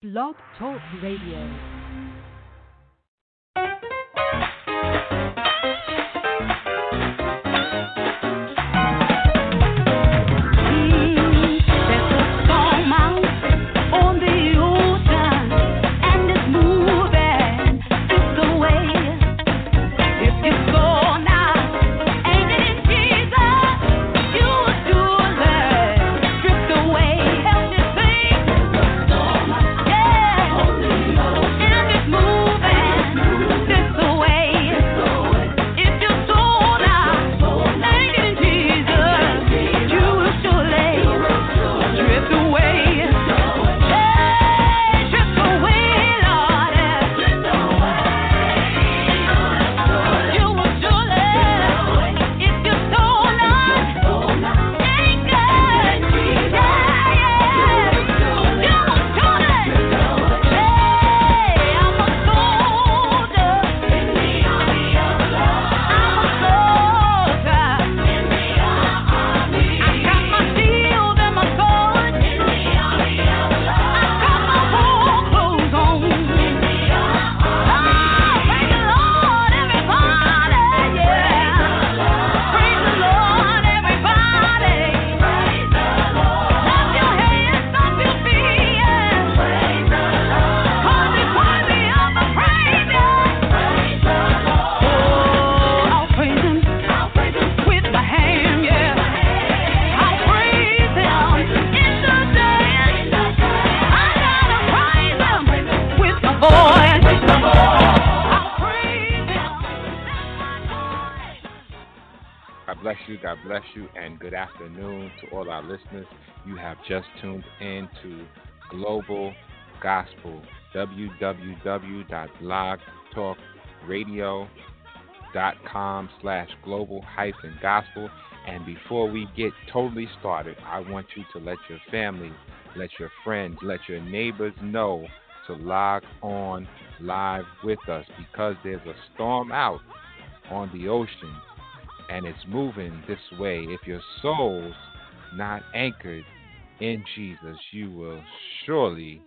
Blog Talk Radio. Just tuned in to Global Gospel, www.blogtalkradio.com slash global hyphen gospel. And before we get totally started, I want you to let your family, let your friends, let your neighbors know to log on live with us because there's a storm out on the ocean and it's moving this way. If your soul's not anchored in Jesus, you will surely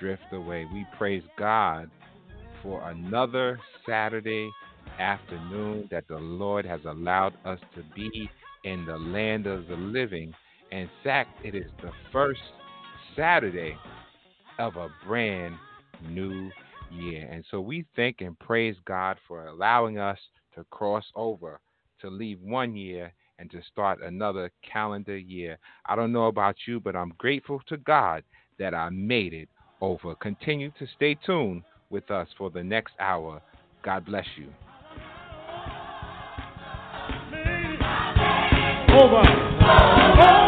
drift away. We praise God for another Saturday afternoon that the Lord has allowed us to be in the land of the living. In fact, it is the first Saturday of a brand new year. And so we thank and praise God for allowing us to cross over, to leave one year and to start another calendar year. I don't know about you, but I'm grateful to God that I made it over. Continue to stay tuned with us for the next hour. God bless you. Over. Come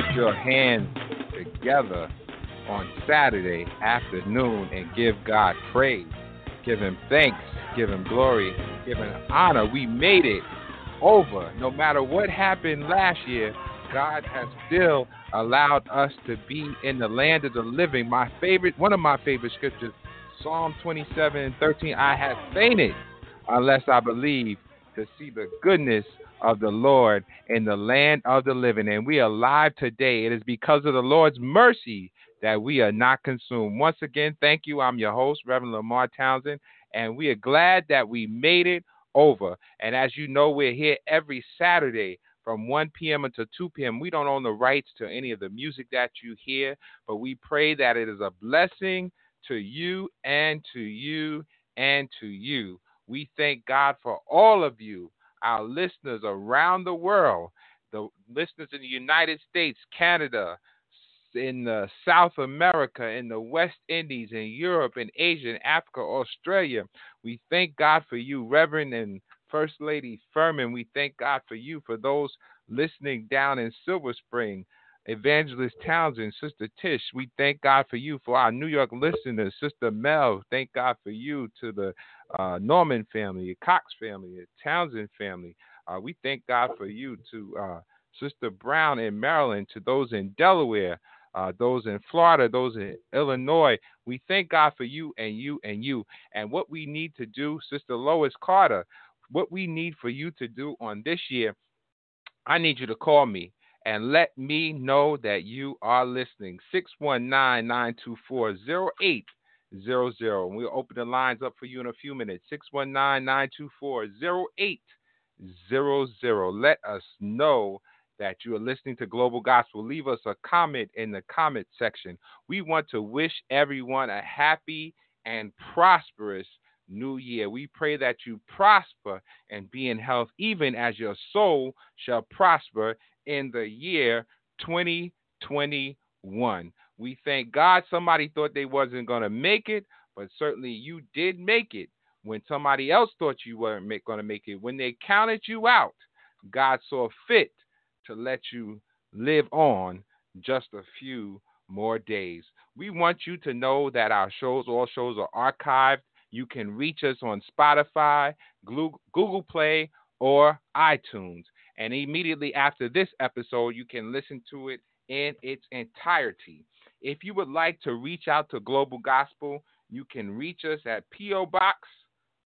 put your hands together on Saturday afternoon and give God praise. Give Him thanks. Give Him glory. Give Him honor. We made it over. No matter what happened last year, God has still allowed us to be in the land of the living. My favorite, one of my favorite scriptures, Psalm 27 and 13. I have fainted unless I believe to see the goodness of the Lord in the land of the living. And we are alive today. It is because of the Lord's mercy that we are not consumed. Once again, thank you. I'm your host, Reverend LeMarr Townsend, and we are glad that we made it over. And as you know, we're here every Saturday from 1 p.m. until 2 p.m. We don't own the rights to any of the music that you hear, but we pray that it is a blessing to you and to you and to you. We thank God for all of you, our listeners around the world, the listeners in the United States, Canada, in South America, in the West Indies, in Europe, in Asia, in Africa, Australia. We thank God for you, Reverend and First Lady Furman. We thank God for you, for those listening down in Silver Spring. Evangelist Townsend, Sister Tish, we thank God for you. For our New York listeners, Sister Mel, thank God for you. To the uh, Norman family, Cox family, Townsend family, uh, we thank God for you. To uh, Sister Brown in Maryland, to those in Delaware, uh, those in Florida, those in Illinois. We thank God for you and you and you. And what we need to do, Sister Lois Carter, what we need for you to do on this year, I need you to call me and let me know that you are listening. 619 924 0800. We'll open the lines up for you in a few minutes. 619 924 0800. Let us know that you are listening to Global Gospel. Leave us a comment in the comment section. We want to wish everyone a happy and prosperous new year. We pray that you prosper and be in health, even as your soul shall prosper in the year 2021. We thank God somebody thought they wasn't going to make it, but certainly you did make it when somebody else thought you weren't going to make it. When they counted you out, God saw fit to let you live on just a few more days. We want you to know that our shows, all shows are archived. You can reach us on Spotify, Google Play, or iTunes. And immediately after this episode, you can listen to it in its entirety. If you would like to reach out to Global Gospel, you can reach us at P.O. Box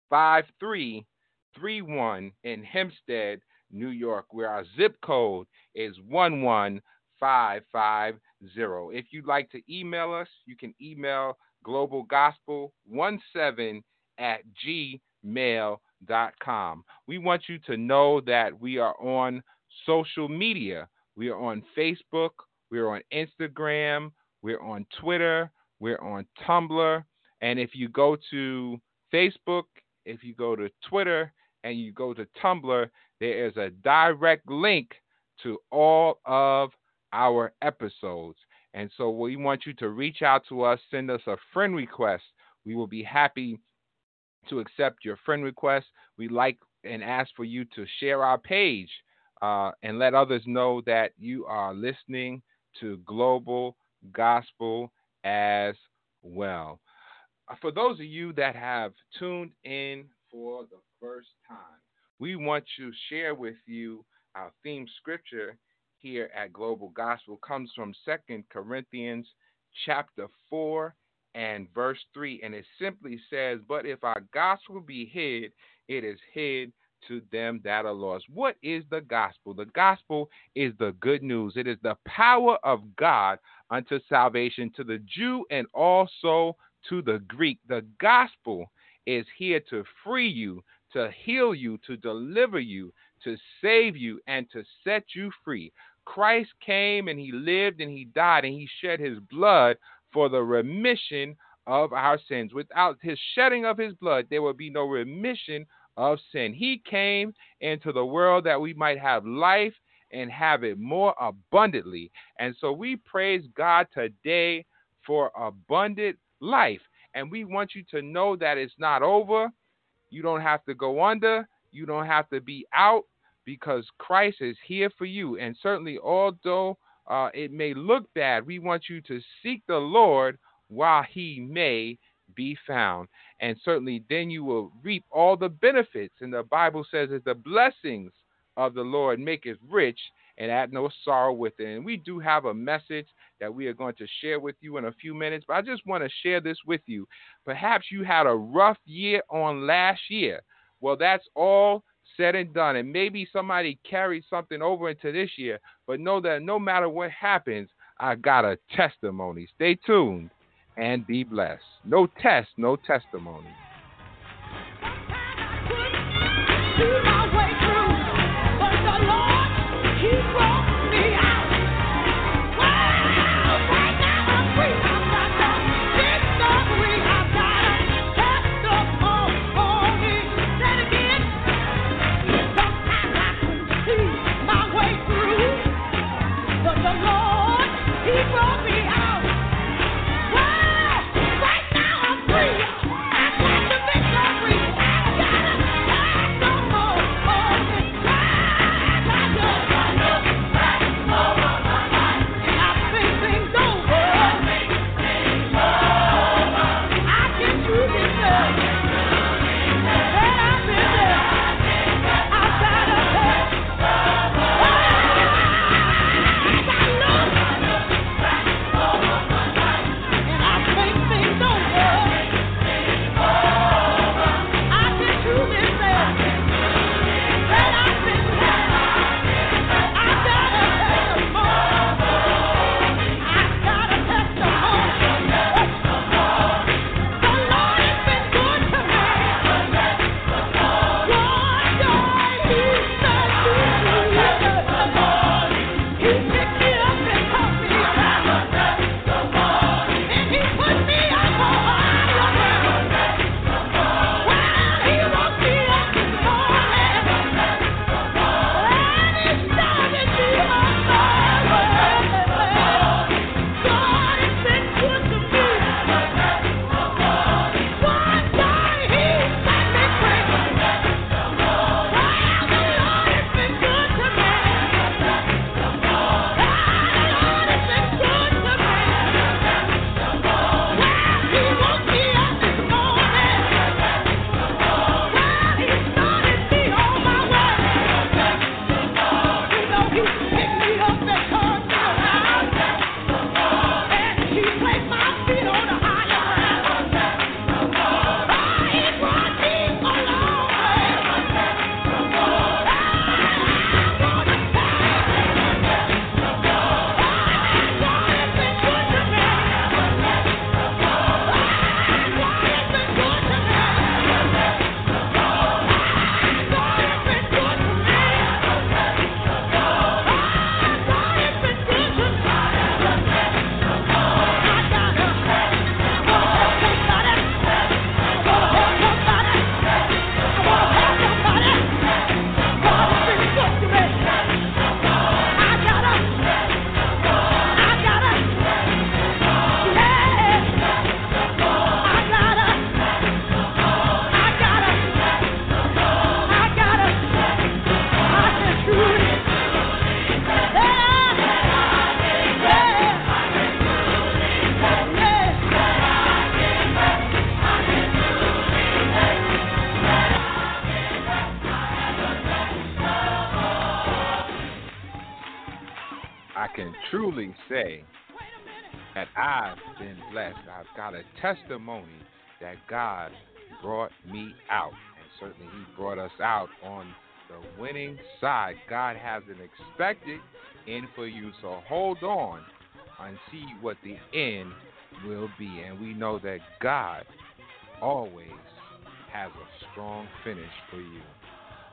5331 in Hempstead, New York, where our zip code is 11550. If you'd like to email us, you can email globalgospel17 at gmail.com. We want you to know that we are on social media. We are on Facebook, we're on Instagram, we're on Twitter, we're on Tumblr. And if you go to Facebook, if you go to Twitter, and you go to Tumblr, there is a direct link to all of our episodes. And so we want you to reach out to us, send us a friend request. We will be happy to accept your friend request. We like and ask for you to share our page uh, and let others know that you are listening to Global Gospel as well. Uh, for those of you that have tuned in for the first time, we want to share with you our theme scripture here at Global Gospel comes from Second Corinthians chapter 4 and verse 3 and it simply says, "But if our gospel be hid, it is hid to them that are lost." What is the gospel? The gospel is the good news. It is the power of God unto salvation to the Jew and also to the Greek. The gospel is here to free you, to heal you, to deliver you, to save you, and to set you free. Christ came and he lived and he died and he shed his blood for the remission of our sins. Without his shedding of his blood, there will be no remission of sin. He came into the world that we might have life and have it more abundantly. And so we praise God today for abundant life. And we want you to know that it's not over. You don't have to go under. You don't have to be out because Christ is here for you. And certainly, although uh, it may look bad, we want you to seek the Lord while he may be found. And certainly then you will reap all the benefits. And the Bible says that the blessings of the Lord maketh rich and add no sorrow with it. And we do have a message that we are going to share with you in a few minutes, but I just want to share this with you. Perhaps you had a rough year on last year. Well, that's all said and done. And maybe somebody carried something over into this year, but know that no matter what happens, I got a testimony. Stay tuned and be blessed. No test, no testimony. Say that I've been blessed. I've got a testimony that God brought me out. And certainly He brought us out on the winning side. God has an expected end for you. So hold on and see what the end will be. And we know that God always has a strong finish for you.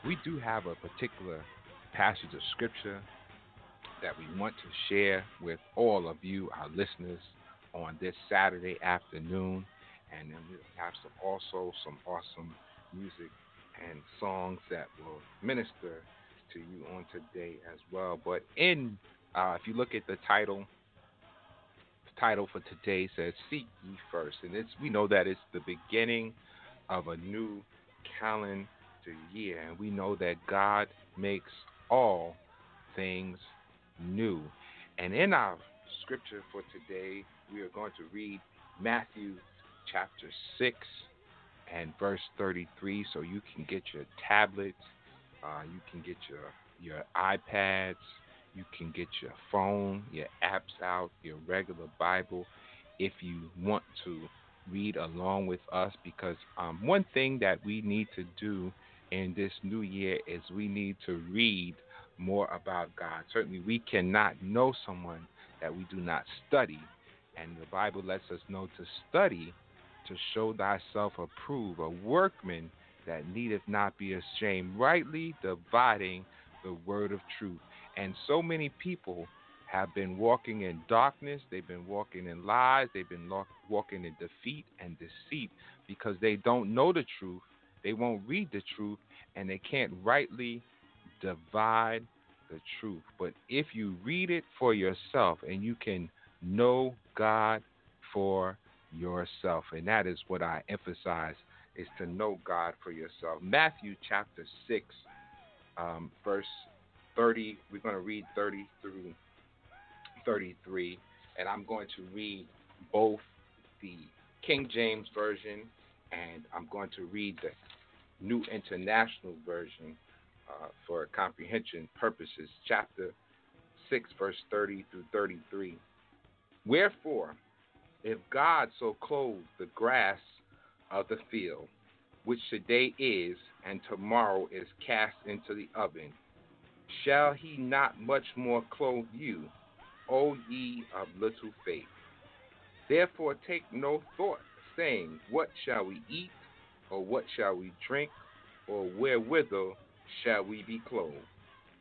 We do have a particular passage of scripture that we want to share with all of you, our listeners, on this Saturday afternoon. And then we have some also some awesome music and songs that will minister to you on today as well. But in uh, if you look at the title, the title for today says "Seek Ye First," and it's we know that it's the beginning of a new calendar year, and we know that God makes all things new. And in our scripture for today, we are going to read Matthew chapter 6 and verse 33. So you can get your tablets, uh, you can get your, your iPads, you can get your phone, your apps out, your regular Bible if you want to read along with us because um, one thing that we need to do in this new year is we need to read more about God. Certainly, we cannot know someone that we do not study, and the Bible lets us know to study to show thyself approved, a workman that needeth not be ashamed, rightly dividing the word of truth. And so many people have been walking in darkness, they've been walking in lies, they've been walking in defeat and deceit because they don't know the truth, they won't read the truth, and they can't rightly divide the truth. But if you read it for yourself and you can know God for yourself, and that is what I emphasize is to know God for yourself. Matthew chapter 6, um, verse 30, we're going to read 30 through 33, and I'm going to read both the King James Version and I'm going to read the New International Version uh, for comprehension purposes, chapter 6, verse 30 through 33. Wherefore, if God so clothe the grass of the field, which today is and tomorrow is cast into the oven, shall he not much more clothe you, O ye of little faith? Therefore take no thought, saying, What shall we eat, or what shall we drink, or wherewithal shall we be clothed?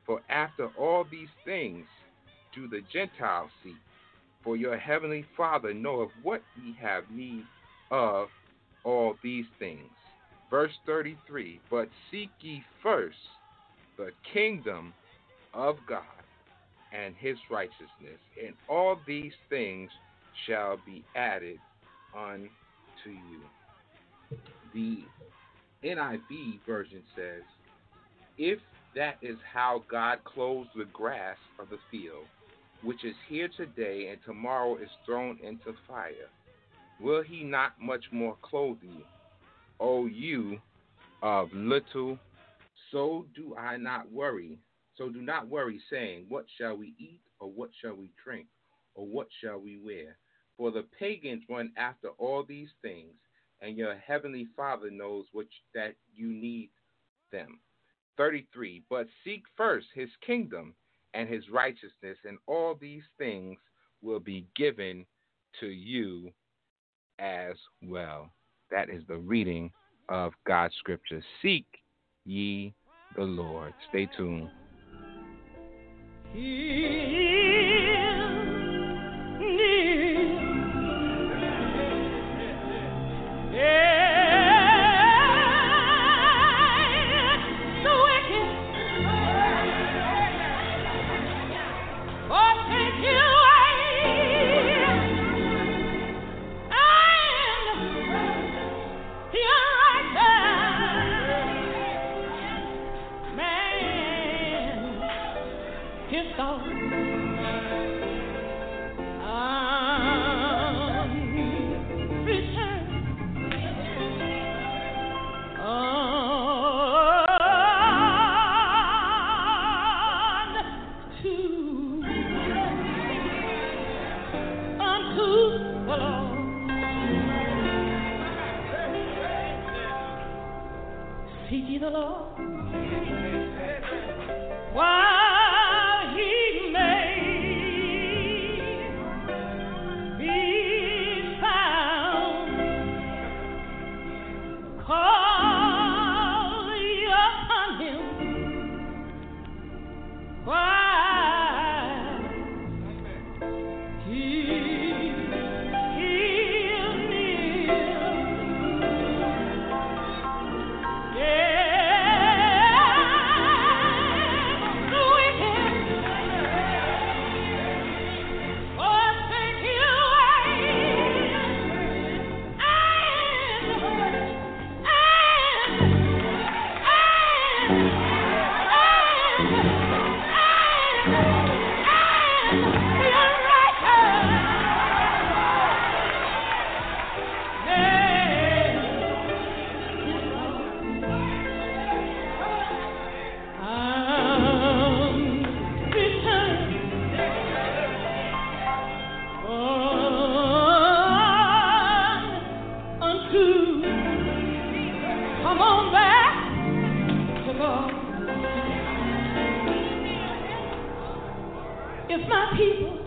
For after all these things do the Gentiles seek. For your heavenly Father knoweth what ye have need of all these things. Verse 33 But seek ye first the kingdom of God and his righteousness, and all these things shall be added unto you. The NIV version says, If that is how God clothes the grass of the field, which is here today and tomorrow is thrown into fire, will he not much more clothe you, O you of little? So do I not worry. So do not worry, saying, What shall we eat, or what shall we drink, or what shall we wear? For the pagans run after all these things, and your heavenly Father knows which that you need them. 33. But seek first his kingdom and his righteousness, and all these things will be given to you as well. That is the reading of God's scripture. Seek ye the Lord. Stay tuned. Gracious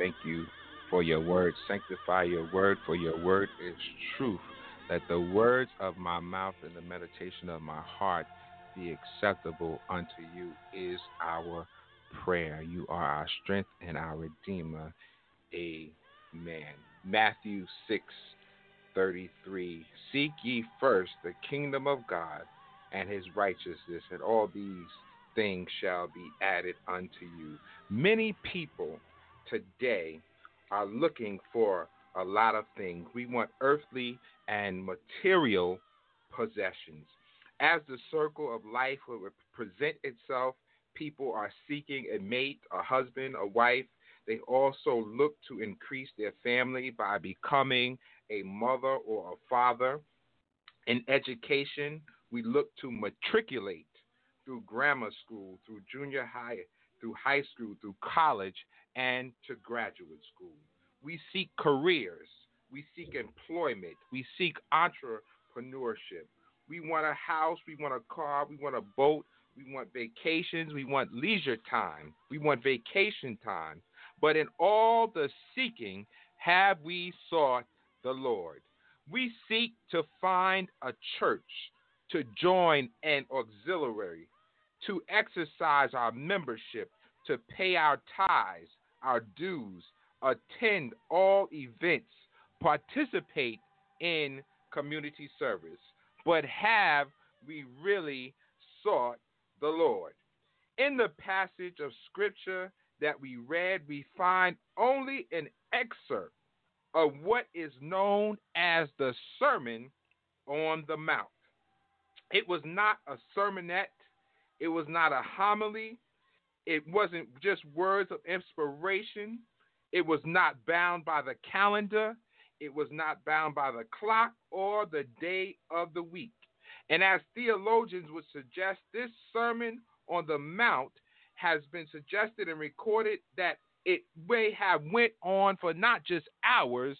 thank you for your word. Sanctify your word, for your word is truth. Let the words of my mouth and the meditation of my heart be acceptable unto you, is our prayer. You are our strength and our Redeemer. Amen. Matthew 6 33. Seek ye first the kingdom of God and his righteousness, and all these things shall be added unto you. Many people today are looking for a lot of things. We want earthly and material possessions. As the circle of life will present itself, people are seeking a mate, a husband, a wife. They also look to increase their family by becoming a mother or a father. In education, we look to matriculate through grammar school, through junior high, through high school, through college, and to graduate school. We seek careers. We seek employment. We seek entrepreneurship. We want a house. We want a car. We want a boat. We want vacations. We want leisure time. We want vacation time. But in all the seeking, have we sought the Lord? We seek to find a church, to join an auxiliary, to exercise our membership, to pay our tithes, our dues, attend all events, participate in community service. But have we really sought the Lord? In the passage of scripture that we read, we find only an excerpt of what is known as the Sermon on the Mount. It was not a sermonette, it was not a homily, it wasn't just words of inspiration, it was not bound by the calendar, it was not bound by the clock or the day of the week. And as theologians would suggest, this Sermon on the Mount has been suggested and recorded that it may have went on for not just hours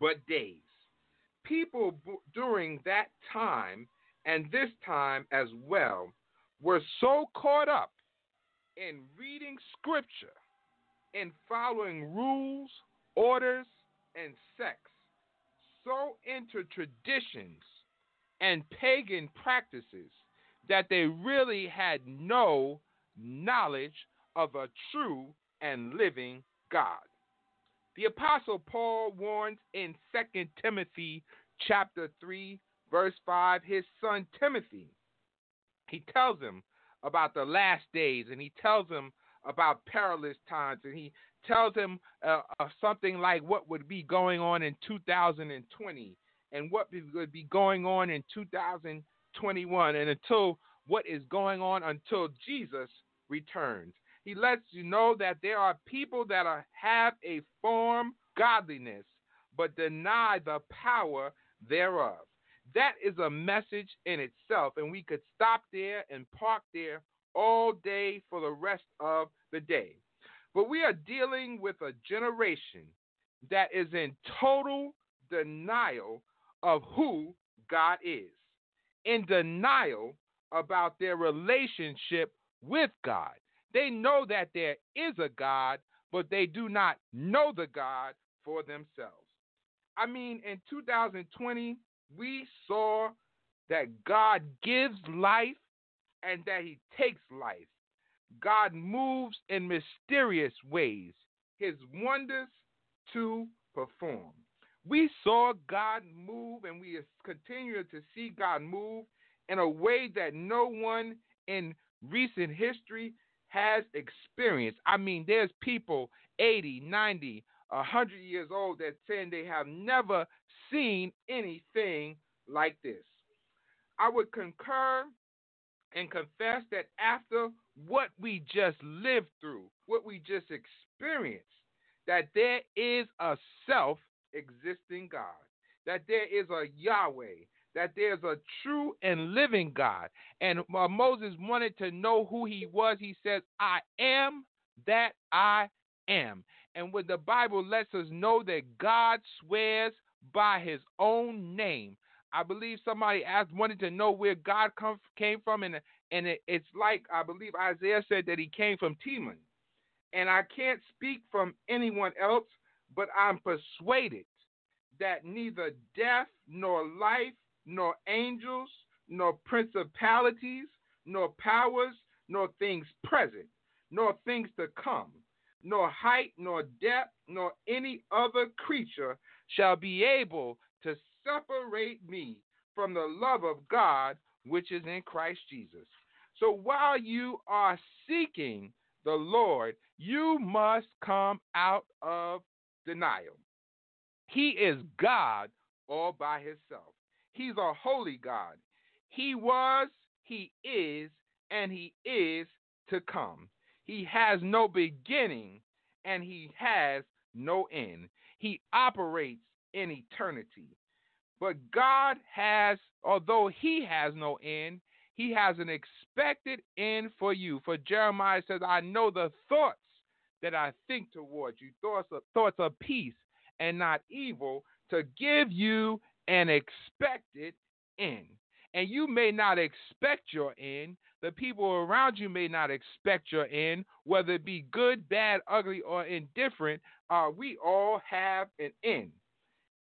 but days. People b- during that time and this time as well were so caught up in reading scripture and following rules, orders, and sects, so into traditions and pagan practices that they really had no knowledge of a true and living God. The apostle Paul warns in 2 Timothy chapter 3 verse 5 his son Timothy. He tells him about the last days and he tells him about perilous times and he tells him uh, of something like what would be going on in 2020 and what would be going on in 2021 and until what is going on until Jesus returns. He lets you know that there are people that are, have a form godliness but deny the power thereof. That is a message in itself, and we could stop there and park there all day for the rest of the day. But we are dealing with a generation that is in total denial of who God is, in denial about their relationship with God. They know that there is a God, but they do not know the God for themselves. I mean, in 2020, we saw that God gives life and that he takes life. God moves in mysterious ways, his wonders to perform. We saw God move, and we continue to see God move in a way that no one in recent history has experienced. I mean, there's people 80, 90, 100 years old that saying they have never seen anything like this. I would concur and confess that after what we just lived through, what we just experienced, that there is a self existing God, that there is a Yahweh, that there's a true and living God. And Moses wanted to know who he was. He says, I am that I am. And when the Bible lets us know that God swears by his own name, I believe somebody asked, wanted to know where God come, came from, and and it, it's like I believe Isaiah said that he came from Teman, and I can't speak from anyone else, but I'm persuaded that neither death nor life nor angels nor principalities nor powers nor things present nor things to come nor height nor depth nor any other creature shall be able to separate me from the love of God which is in Christ Jesus. So while you are seeking the Lord, you must come out of denial. He is God all by himself. He's a holy God. He was, he is, and he is to come. He has no beginning and he has no end. He operates in eternity. But God has, although He has no end, He has an expected end for you. For Jeremiah says, I know the thoughts that I think towards you, thoughts of, thoughts of peace and not evil, to give you an expected end. And you may not expect your end. The people around you may not expect your end, whether it be good, bad, ugly, or indifferent. Uh, we all have an end.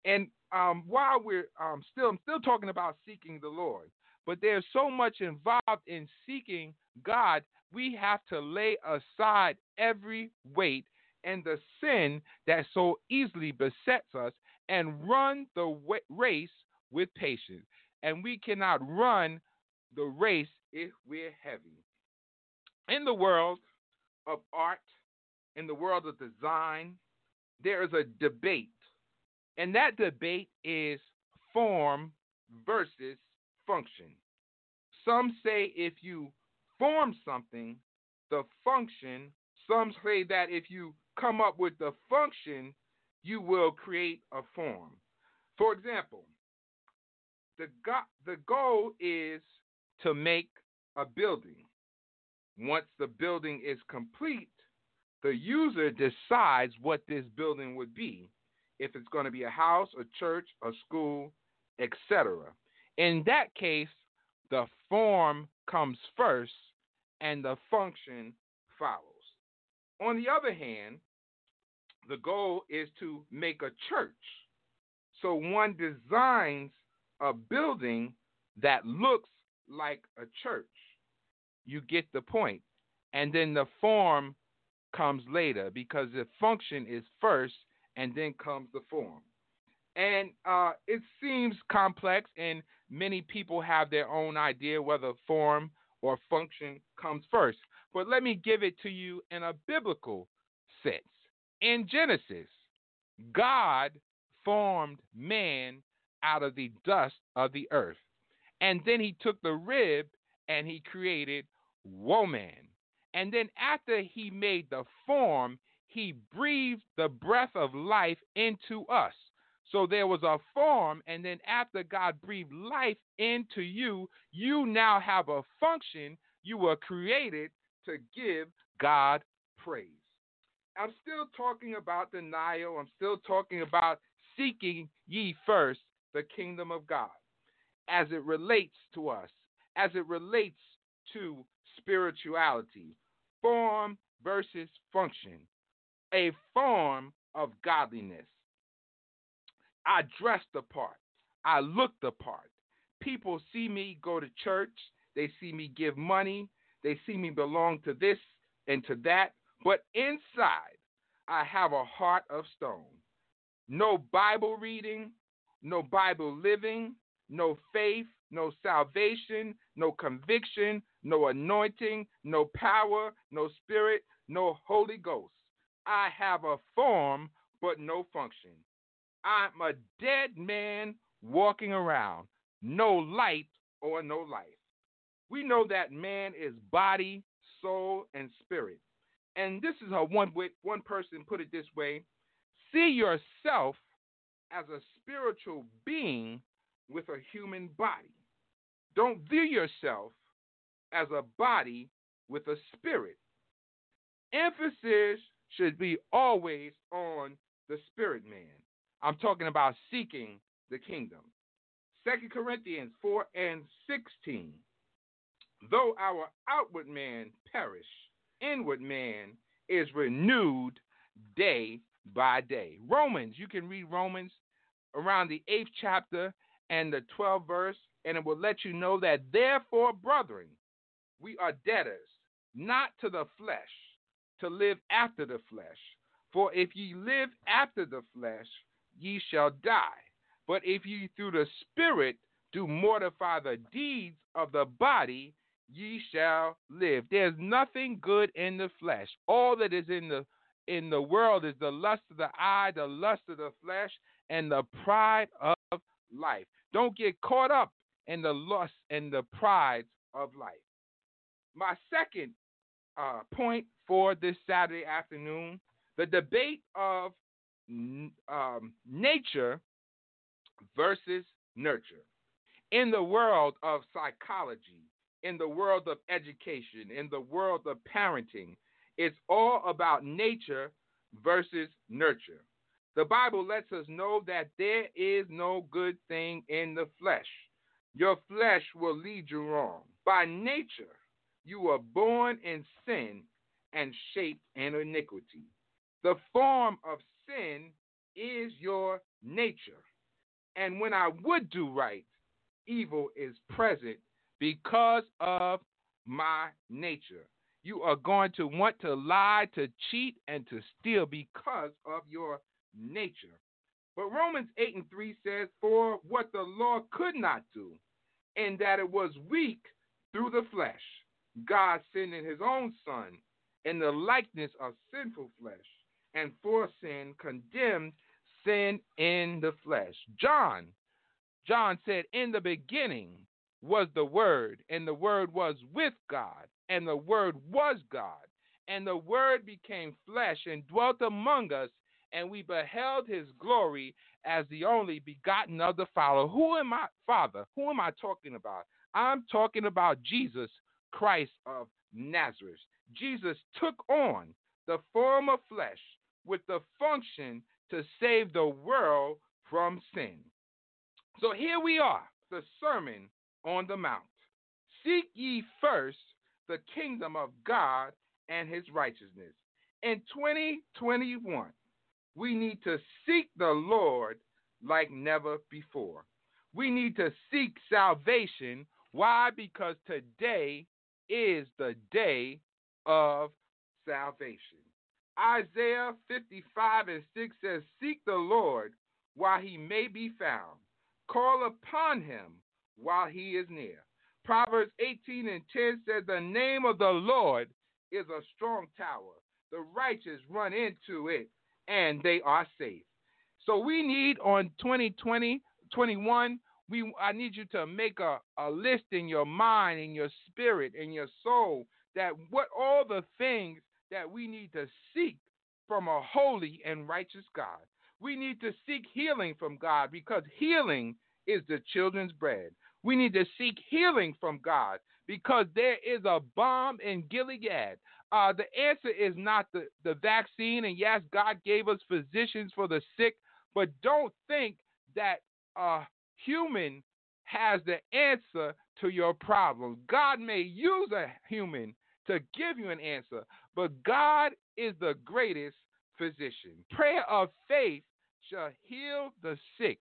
And um, while we're um, still, I'm still talking about seeking the Lord, but there's so much involved in seeking God. We have to lay aside every weight and the sin that so easily besets us and run the race with patience. And we cannot run the race if we're heavy. In the world of art, in the world of design, there is a debate and that debate is form versus function. Some say if you form something, the function, some say that if you come up with the function, you will create a form. For example, the, go- the goal is to make a building. Once the building is complete, the user decides what this building would be if it's going to be a house, a church, a school, etc. In that case, the form comes first and the function follows. On the other hand, the goal is to make a church. So one designs a building that looks like a church. You get the point. And then the form comes later because the function is first and then comes the form. And uh, it seems complex, and many people have their own idea whether form or function comes first. But let me give it to you in a biblical sense. In Genesis, God formed man out of the dust of the earth. And then he took the rib and he created woman. And then after he made the form, he breathed the breath of life into us. So there was a form, and then after God breathed life into you, you now have a function. You were created to give God praise. I'm still talking about denial. I'm still talking about seeking ye first the kingdom of God as it relates to us, as it relates to spirituality, form versus function a form of godliness. I dress the part. I look the part. People see me go to church. They see me give money. They see me belong to this and to that. But inside, I have a heart of stone. No Bible reading, no Bible living, no faith, no salvation, no conviction, no anointing, no power, no spirit, no Holy Ghost. I have a form, but no function. I'm a dead man walking around, no light or no life. We know that man is body, soul, and spirit. And this is how one one person put it this way: see yourself as a spiritual being with a human body. Don't view yourself as a body with a spirit. Emphasis should be always on the spirit man. I'm talking about seeking the kingdom. 2 Corinthians 4 and 16. Though our outward man perish, inward man is renewed day by day. Romans, you can read Romans around the eighth chapter and the 12th verse, and it will let you know that, therefore, brethren, we are debtors, not to the flesh, to live after the flesh. For if ye live after the flesh, ye shall die. But if ye through the Spirit do mortify the deeds of the body, ye shall live. There's nothing good in the flesh. All that is in the in the world is the lust of the eye, the lust of the flesh, and the pride of life. Don't get caught up in the lust and the pride of life. My second uh, point for this Saturday afternoon the debate of um, nature versus nurture. In the world of psychology, in the world of education, in the world of parenting, it's all about nature versus nurture. The Bible lets us know that there is no good thing in the flesh. Your flesh will lead you wrong. By nature, you were born in sin and shaped in iniquity. The form of sin is your nature. And when I would do right, evil is present because of my nature. You are going to want to lie, to cheat, and to steal because of your nature. But Romans 8 and 3 says, For what the law could not do, in that it was weak through the flesh, God sending his own Son in the likeness of sinful flesh, and for sin condemned sin in the flesh. John, John said, In the beginning was the Word, and the Word was with God, and the Word was God. And the Word became flesh and dwelt among us, and we beheld his glory as the only begotten of the Father. Who am I, Father? Who am I talking about? I'm talking about Jesus Christ of Nazareth. Jesus took on the form of flesh with the function to save the world from sin. So here we are, the Sermon on the Mount. Seek ye first the kingdom of God and his righteousness. In 2021, we need to seek the Lord like never before. We need to seek salvation. Why? Because today is the day of salvation. Isaiah 55 and 6 says, Seek the Lord while he may be found, call upon him while he is near. Proverbs 18 and 10 says, The name of the Lord is a strong tower. The righteous run into it and they are safe. So we need on 2020, 21, we I need you to make a, a list in your mind, in your spirit, in your soul, that what all the things that we need to seek from a holy and righteous God. We need to seek healing from God because healing is the children's bread. We need to seek healing from God because there is a balm in Gilead. Uh, the answer is not the, the vaccine. And yes, God gave us physicians for the sick, but don't think that a human has the answer to your problem. God may use a human to give you an answer, but God is the greatest physician. Prayer of faith shall heal the sick,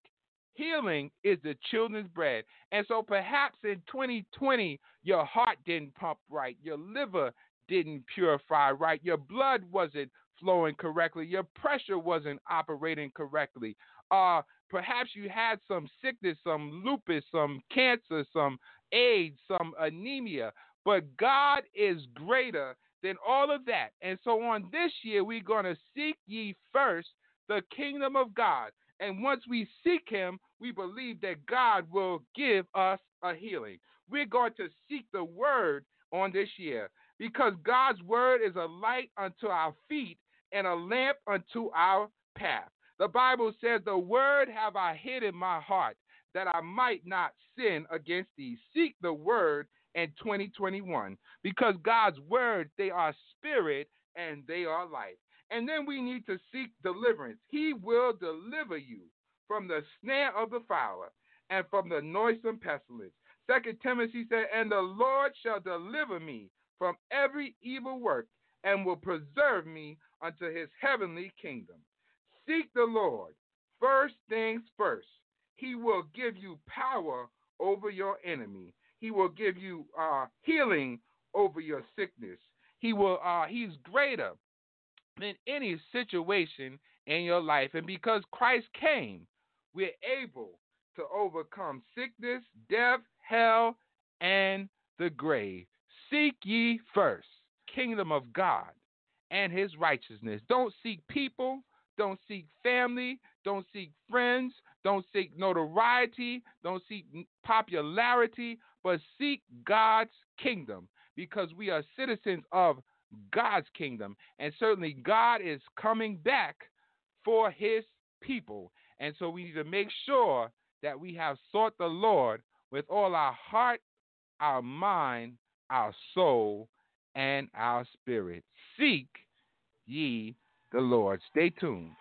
Healing is the children's bread. And so perhaps in 2020, your heart didn't pump right, your liver didn't purify right, your blood wasn't flowing correctly, your pressure wasn't operating correctly. Uh, perhaps you had some sickness, some lupus, some cancer, some AIDS, some anemia. But God is greater than all of that. And so on this year, we're going to seek ye first the kingdom of God. And once we seek him, we believe that God will give us a healing. We're going to seek the word on this year because God's word is a light unto our feet and a lamp unto our path. The Bible says, The word have I hid in my heart that I might not sin against thee. Seek the word in 2021 because God's word, they are spirit and they are life. And then we need to seek deliverance. He will deliver you from the snare of the fowler and from the noisome pestilence. Second Timothy said, And the Lord shall deliver me from every evil work and will preserve me unto his heavenly kingdom. Seek the Lord. First things first. He will give you power over your enemy. He will give you uh, healing over your sickness. He will. Uh, he's greater than any situation in your life, and because Christ came, we're able to overcome sickness, death, hell, and the grave. Seek ye first kingdom of God and his righteousness. Don't seek people, don't seek family, don't seek friends, don't seek notoriety, don't seek popularity, but seek God's kingdom because we are citizens of God's kingdom. And certainly God is coming back for his people. And so we need to make sure that we have sought the Lord with all our heart, our mind, our soul, and our spirit. Seek ye the Lord. Stay tuned.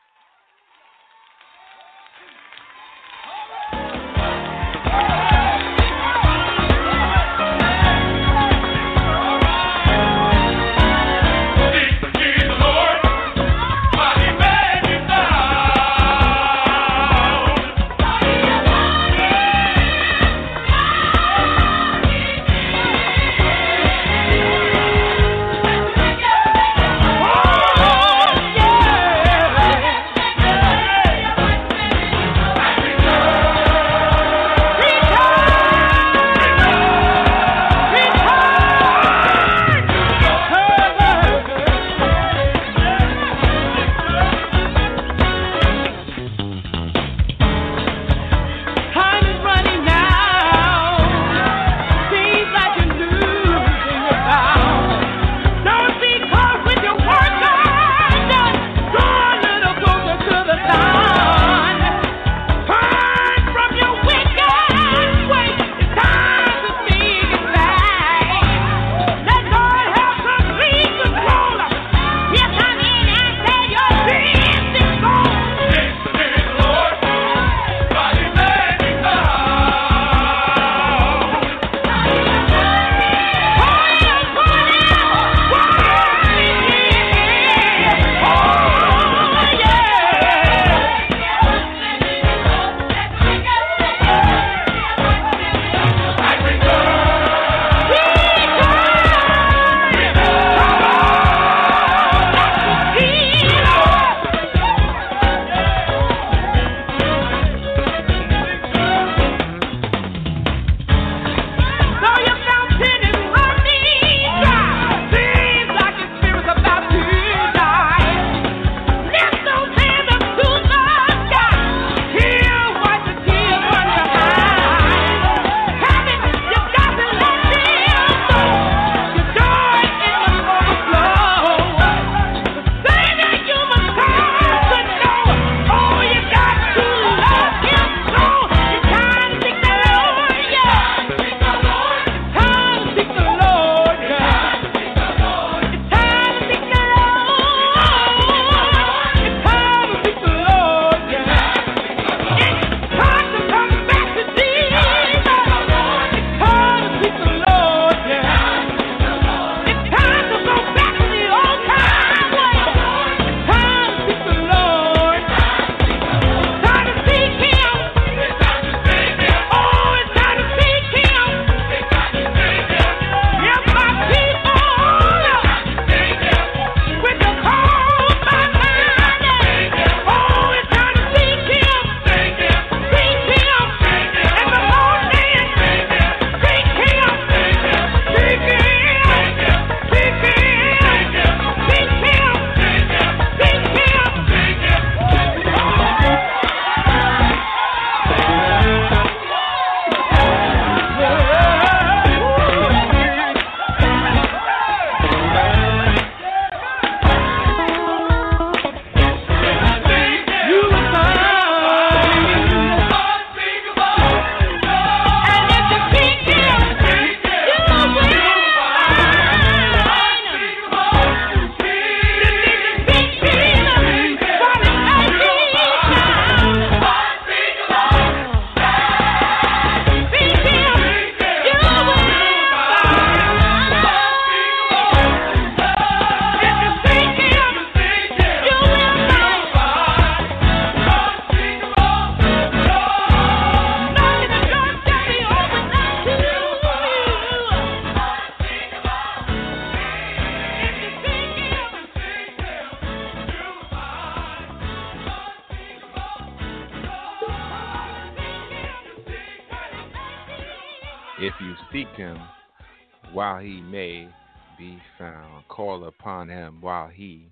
upon him while he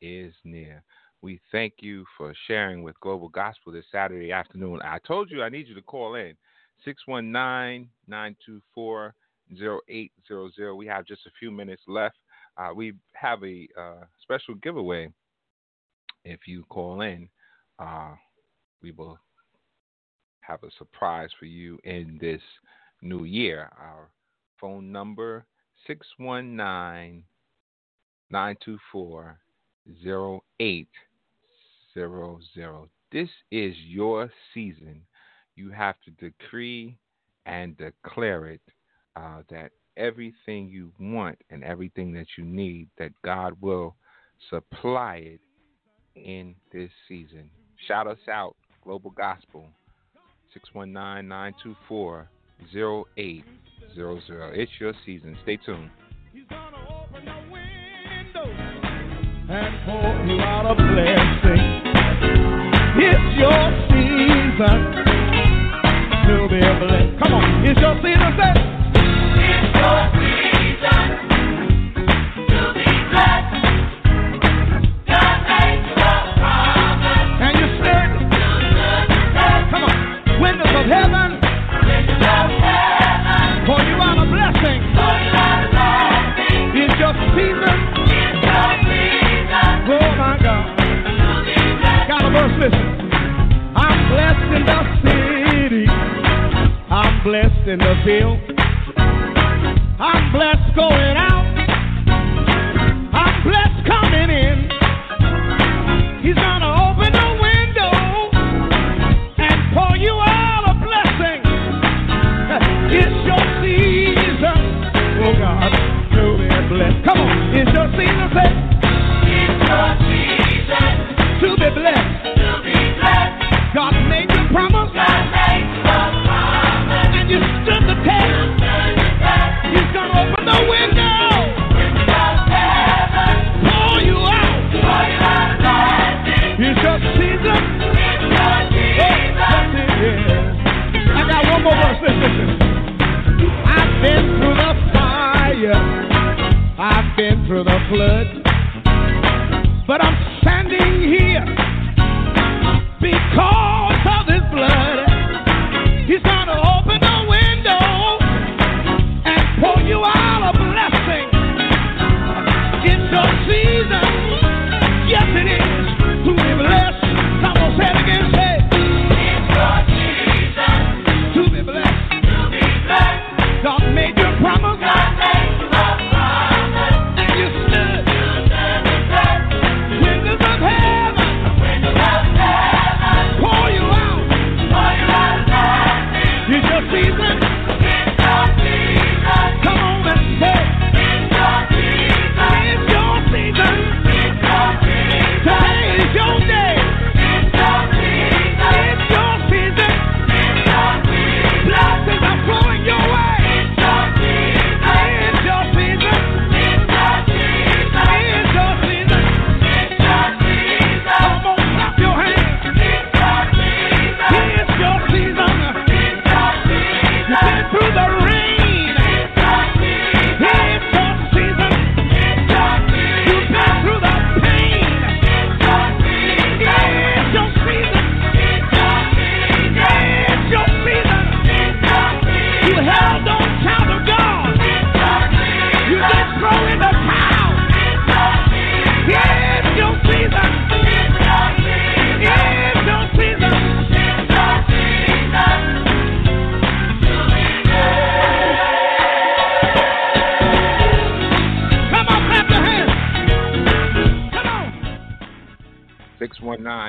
is near. We thank you for sharing with Global Gospel this Saturday afternoon. I told you I need you to call in 619 924 0800. We have just a few minutes left. Uh, we have a uh, special giveaway. If you call in, uh, we will have a surprise for you in this new year. Our phone number 619 924 0800. This is your season. You have to decree and declare it uh, that everything you want and everything that you need, that God will supply it in this season. Shout us out, Global Gospel, 619 924 0800. It's your season. Stay tuned and blessing. It's your season to be a blessing. Come on, it's your season. Say. in the field. I'm blessed going out. I'm blessed coming in. He's gonna open the window and pour you out a blessing. It's your season. Oh God, truly blessed. Come on.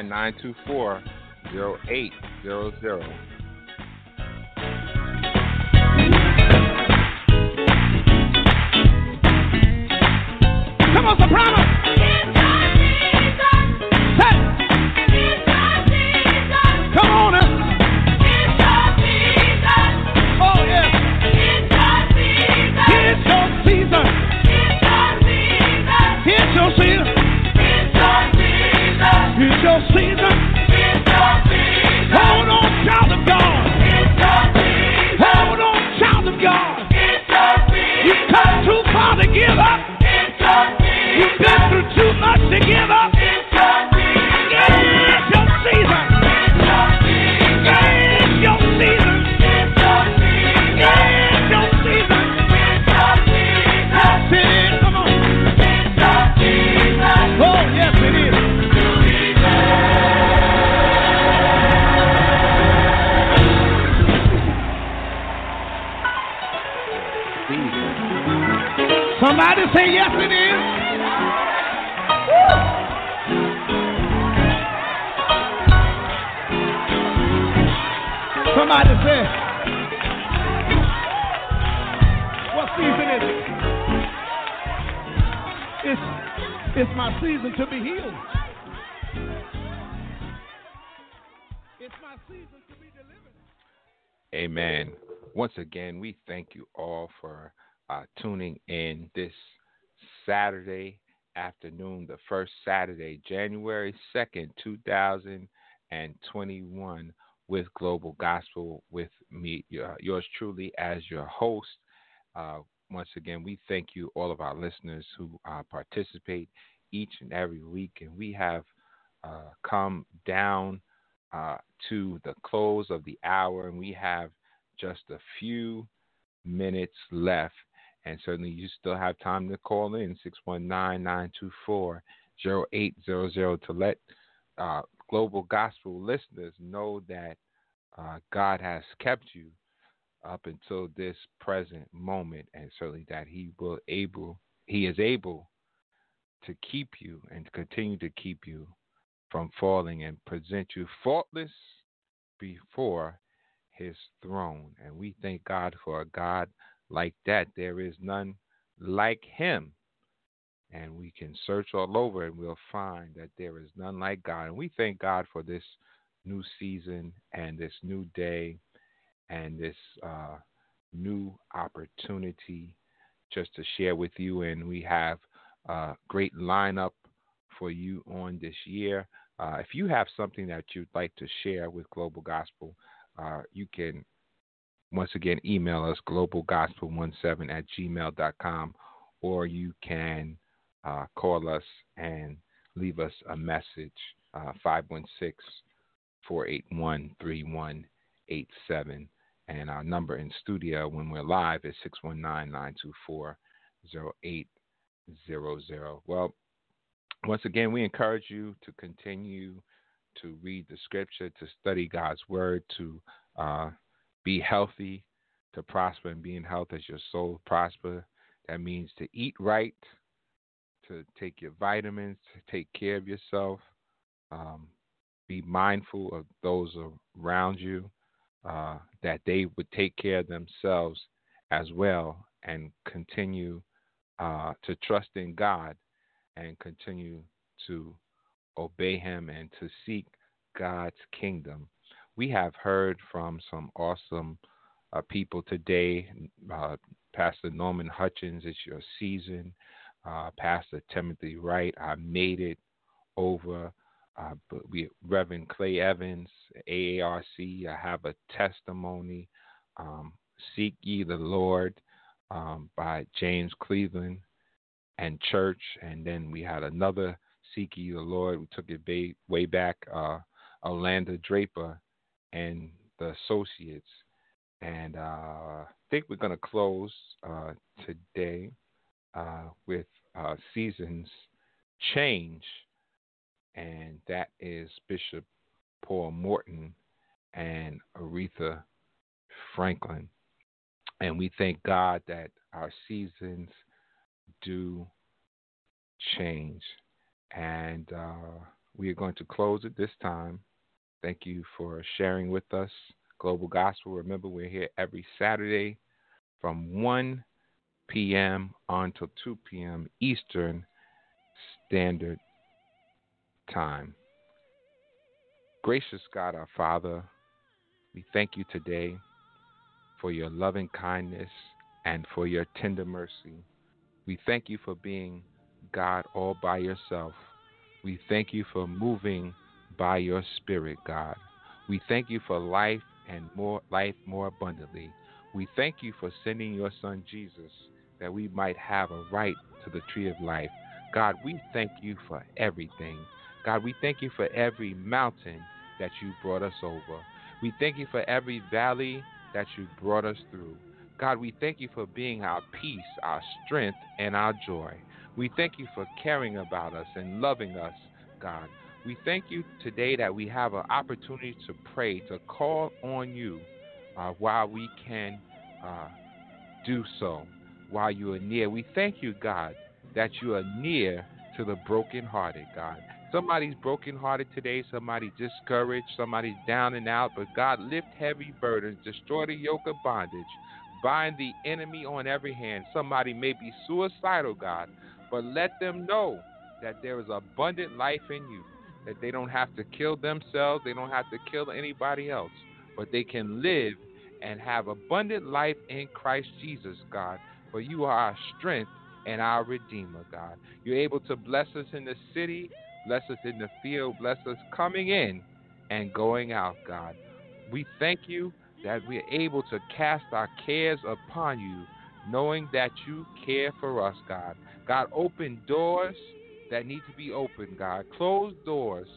924 0800. Amen. Once again, we thank you all for uh, tuning in this Saturday afternoon, the first Saturday, January 2nd, 2021, with Global Gospel with me, yours truly, as your host. Uh, once again, we thank you, all of our listeners who uh, participate each and every week. And we have uh, come down uh, to the close of the hour, and we have just a few minutes left. And certainly, you still have time to call in 619 924 0800 to let uh, Global Gospel listeners know that uh, God has kept you up until this present moment, and certainly that He will able He is able to keep you and continue to keep you from falling and present you faultless before His throne. And we thank God for a God like that. There is none like Him. And we can search all over and we'll find that there is none like God. And we thank God for this new season and this new day and this uh, new opportunity just to share with you. And we have a great lineup for you on this year. Uh, if you have something that you'd like to share with Global Gospel, uh, you can once again email us globalgospel17 at gmail.com or you can uh, call us and leave us a message uh, 516 481 3187. And our number in studio when we're live is 619 924 0800. Well, once again, we encourage you to continue to read the scripture, to study God's word, to uh, be healthy, to prosper and be in health as your soul prosper. That means to eat right, to take your vitamins, to take care of yourself, um, be mindful of those around you, uh, that they would take care of themselves as well, and continue uh, to trust in God and continue to obey Him and to seek God's kingdom. We have heard from some awesome uh, people today. Uh, Pastor Norman Hutchins, it's your season. Uh, Pastor Timothy Wright, I made it over. Uh, but we Reverend Clay Evans, AARC. I have a testimony. Um, Seek ye the Lord um, by James Cleveland and Church, and then we had another Seek ye the Lord. We took it way, way back. Uh, Orlando Draper and the Associates, and uh, I think we're going to close uh, today uh, with uh, Seasons Change and that is Bishop Paul Morton and Aretha Franklin. And we thank God that our seasons do change. And uh, we are going to close it this time. Thank you for sharing with us Global Gospel. Remember, we're here every Saturday from 1 p.m. until 2 p.m. Eastern Standard time. Gracious God, our Father, we thank you today for your loving kindness and for your tender mercy. We thank you for being God all by yourself. We thank you for moving by your spirit, God. We thank you for life and more life more abundantly. We thank you for sending your son Jesus that we might have a right to the tree of life. God, we thank you for everything. God, we thank you for every mountain that you brought us over. We thank you for every valley that you brought us through. God, we thank you for being our peace, our strength, and our joy. We thank you for caring about us and loving us, God. We thank you today that we have an opportunity to pray, to call on you uh, while we can uh, do so, while you are near. We thank you, God, that you are near to the brokenhearted, God. Somebody's brokenhearted today, somebody discouraged, somebody's down and out, but God, lift heavy burdens, destroy the yoke of bondage, bind the enemy on every hand. Somebody may be suicidal, God, but let them know that there is abundant life in you, that they don't have to kill themselves, they don't have to kill anybody else, but they can live and have abundant life in Christ Jesus, God. For you are our strength and our Redeemer, God. You're able to bless us in the city, bless us in the field, bless us coming in and going out, God. We thank you that we're able to cast our cares upon you, knowing that you care for us, God. God, open doors that need to be opened, God. Close doors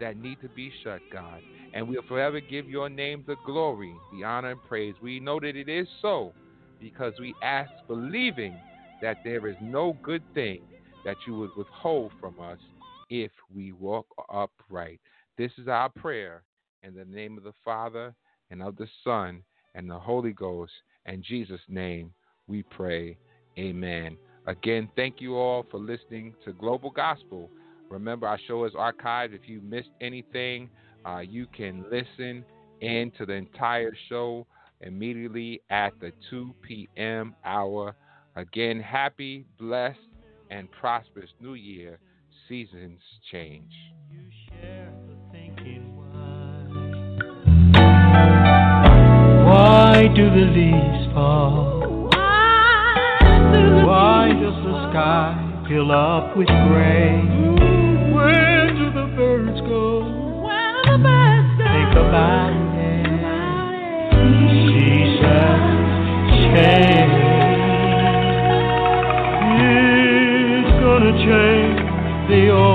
that need to be shut, God. And we'll forever give your name the glory, the honor, and praise. We know that it is so because we ask believing that there is no good thing that you would withhold from us if we walk upright. This is our prayer in the name of the Father and of the Son and the Holy Ghost. In Jesus' name we pray. Amen. Again, thank you all for listening to Global Gospel. Remember, our show is archived. If you missed anything, uh, you can listen in to the entire show immediately at the 2 p.m. hour. Again, happy, blessed, and prosperous New Year. Seasons change. Why do the leaves fall? Why does the sky fill up with gray? Where do the birds go? Think about it. Seasons change. It's gonna change. They always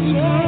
yeah.